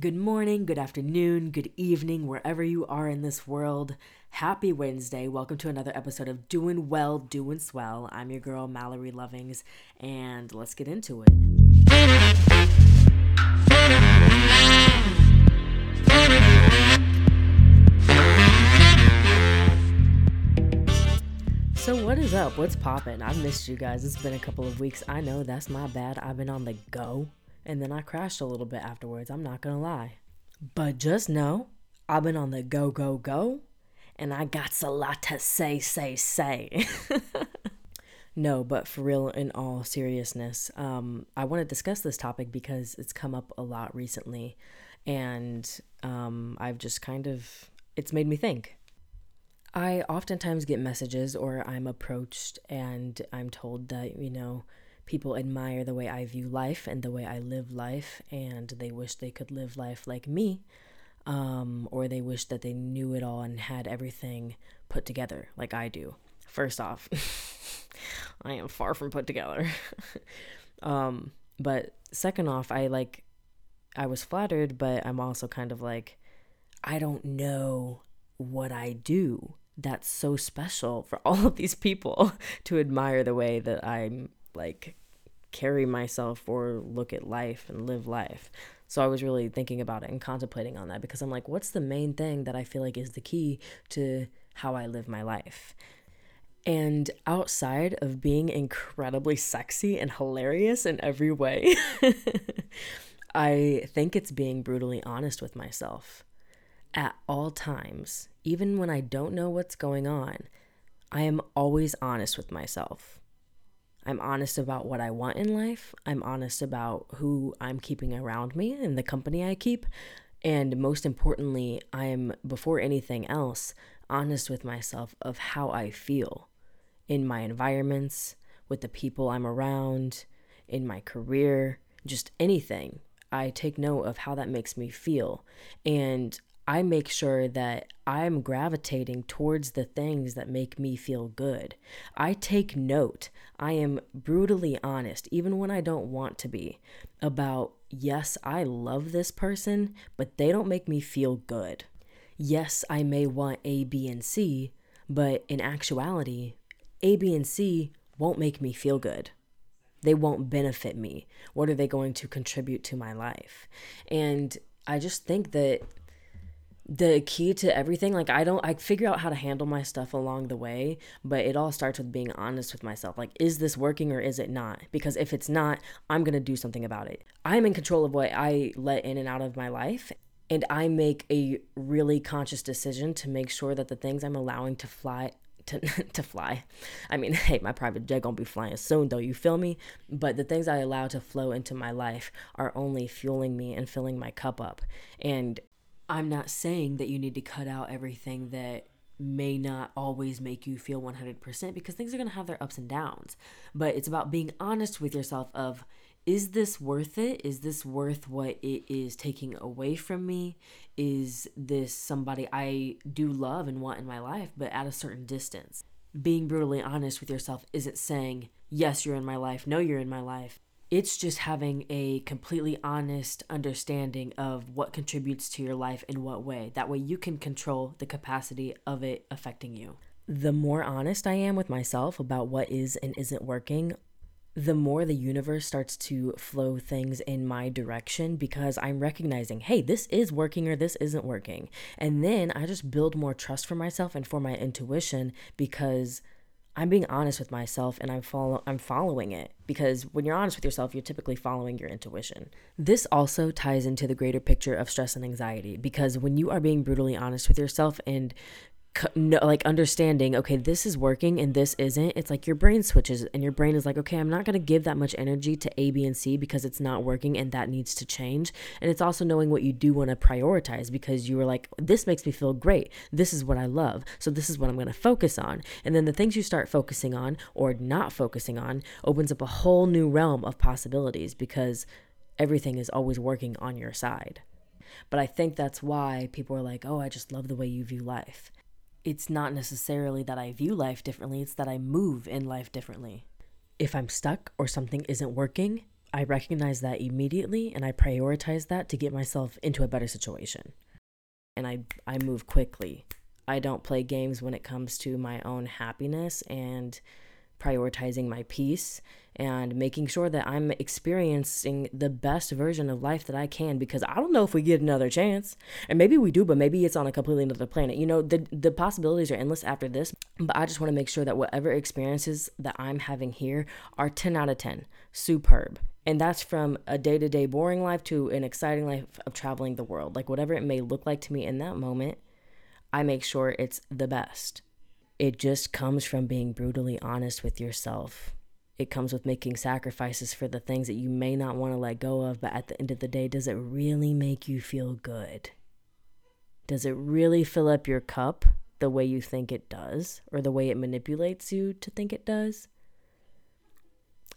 Good morning, good afternoon, good evening, wherever you are in this world. Happy Wednesday. Welcome to another episode of Doing Well, Doing Swell. I'm your girl, Mallory Lovings, and let's get into it. So, what is up? What's poppin'? I missed you guys. It's been a couple of weeks. I know that's my bad. I've been on the go and then I crashed a little bit afterwards. I'm not gonna lie. But just know I've been on the go, go, go, and I got a lot to say, say, say. no, but for real, in all seriousness, um, I want to discuss this topic because it's come up a lot recently, and um, I've just kind of, it's made me think. I oftentimes get messages or I'm approached and I'm told that, you know, people admire the way I view life and the way I live life, and they wish they could live life like me, um, or they wish that they knew it all and had everything put together like I do. First off, I am far from put together. um, but second off, I like, I was flattered, but I'm also kind of like, I don't know what I do that's so special for all of these people to admire the way that I'm like carry myself or look at life and live life. So I was really thinking about it and contemplating on that because I'm like, what's the main thing that I feel like is the key to how I live my life? And outside of being incredibly sexy and hilarious in every way, I think it's being brutally honest with myself at all times even when I don't know what's going on, I am always honest with myself. I'm honest about what I want in life. I'm honest about who I'm keeping around me and the company I keep. And most importantly, I am, before anything else, honest with myself of how I feel in my environments, with the people I'm around, in my career, just anything. I take note of how that makes me feel. And I make sure that I'm gravitating towards the things that make me feel good. I take note. I am brutally honest, even when I don't want to be, about yes, I love this person, but they don't make me feel good. Yes, I may want A, B, and C, but in actuality, A, B, and C won't make me feel good. They won't benefit me. What are they going to contribute to my life? And I just think that the key to everything like i don't i figure out how to handle my stuff along the way but it all starts with being honest with myself like is this working or is it not because if it's not i'm going to do something about it i'm in control of what i let in and out of my life and i make a really conscious decision to make sure that the things i'm allowing to fly to, to fly. I mean, hey, my private jet gonna be flying soon though, you feel me? But the things I allow to flow into my life are only fueling me and filling my cup up. And I'm not saying that you need to cut out everything that may not always make you feel 100% because things are going to have their ups and downs. But it's about being honest with yourself of is this worth it? Is this worth what it is taking away from me? Is this somebody I do love and want in my life but at a certain distance? Being brutally honest with yourself isn't saying, yes, you're in my life, no, you're in my life. It's just having a completely honest understanding of what contributes to your life in what way. That way you can control the capacity of it affecting you. The more honest I am with myself about what is and isn't working, the more the universe starts to flow things in my direction because I'm recognizing, hey, this is working or this isn't working. And then I just build more trust for myself and for my intuition because I'm being honest with myself and I'm follow I'm following it because when you're honest with yourself, you're typically following your intuition. This also ties into the greater picture of stress and anxiety because when you are being brutally honest with yourself and no, like understanding okay this is working and this isn't it's like your brain switches and your brain is like okay i'm not going to give that much energy to a b and c because it's not working and that needs to change. And it's also knowing what you do want to prioritize because you were like this makes me feel great. This is what i love. So this is what i'm going to focus on. And then the things you start focusing on or not focusing on opens up a whole new realm of possibilities because everything is always working on your side. But I think that's why people are like, oh, I just love the way you view life it's not necessarily that I view life differently, it's that I move in life differently. If I'm stuck or something isn't working, I recognize that immediately and I prioritize that to get myself into a better situation. And I, I move quickly. I don't play games when it comes to my own happiness and prioritizing my peace and making sure that I'm experiencing the best version of life that I can because I don't know if we get another chance. And maybe we do, but maybe it's on a completely another planet. You know, the the possibilities are endless after this, but I just want to make sure that whatever experiences that I'm having here are 10 out of 10. Superb. And that's from a day to day boring life to an exciting life of traveling the world. Like, whatever it may look like to me in that moment, I make sure it's the best. It just comes from being brutally honest with yourself. It comes with making sacrifices for the things that you may not want to let go of, but at the end of the day, does it really make you feel good? Does it really fill up your cup the way you think it does, or the way it manipulates you to think it does?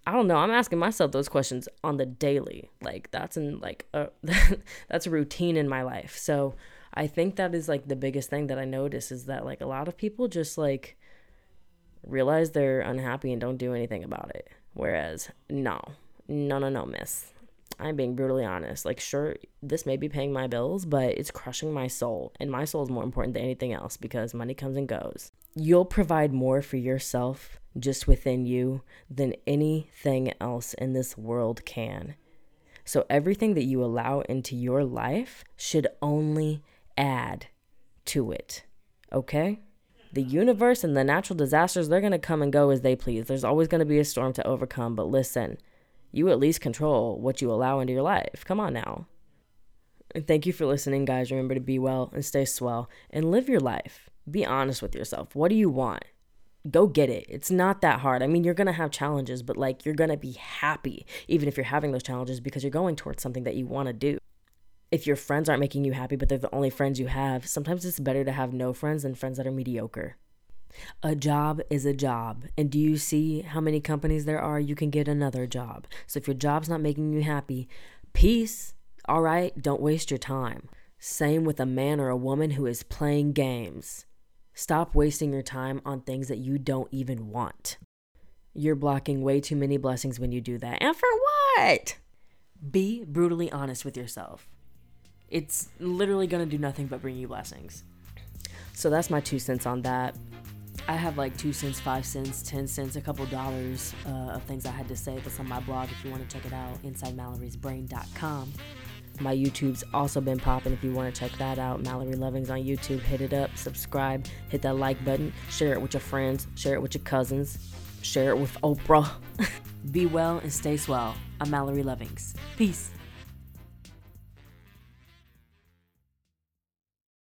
I don't know. I'm asking myself those questions on the daily. Like that's in like a, that's a routine in my life. So I think that is like the biggest thing that I notice is that like a lot of people just like realize they're unhappy and don't do anything about it. Whereas no, no, no, no, miss. I'm being brutally honest. Like, sure, this may be paying my bills, but it's crushing my soul. And my soul is more important than anything else because money comes and goes. You'll provide more for yourself just within you than anything else in this world can. So, everything that you allow into your life should only add to it. Okay? The universe and the natural disasters, they're going to come and go as they please. There's always going to be a storm to overcome. But listen, you at least control what you allow into your life. Come on now. And thank you for listening, guys. Remember to be well and stay swell and live your life. Be honest with yourself. What do you want? go get it. It's not that hard. I mean, you're going to have challenges, but like you're going to be happy even if you're having those challenges because you're going towards something that you want to do. If your friends aren't making you happy, but they're the only friends you have, sometimes it's better to have no friends than friends that are mediocre. A job is a job. And do you see how many companies there are? You can get another job. So if your job's not making you happy, peace. All right, don't waste your time. Same with a man or a woman who is playing games. Stop wasting your time on things that you don't even want. You're blocking way too many blessings when you do that. And for what? Be brutally honest with yourself. It's literally going to do nothing but bring you blessings. So that's my two cents on that. I have like two cents, five cents, ten cents, a couple dollars uh, of things I had to say. That's on my blog if you want to check it out, InsideMallory'sBrain.com. My YouTube's also been popping. If you want to check that out, Mallory Lovings on YouTube. Hit it up, subscribe, hit that like button, share it with your friends, share it with your cousins, share it with Oprah. Be well and stay swell. I'm Mallory Lovings. Peace.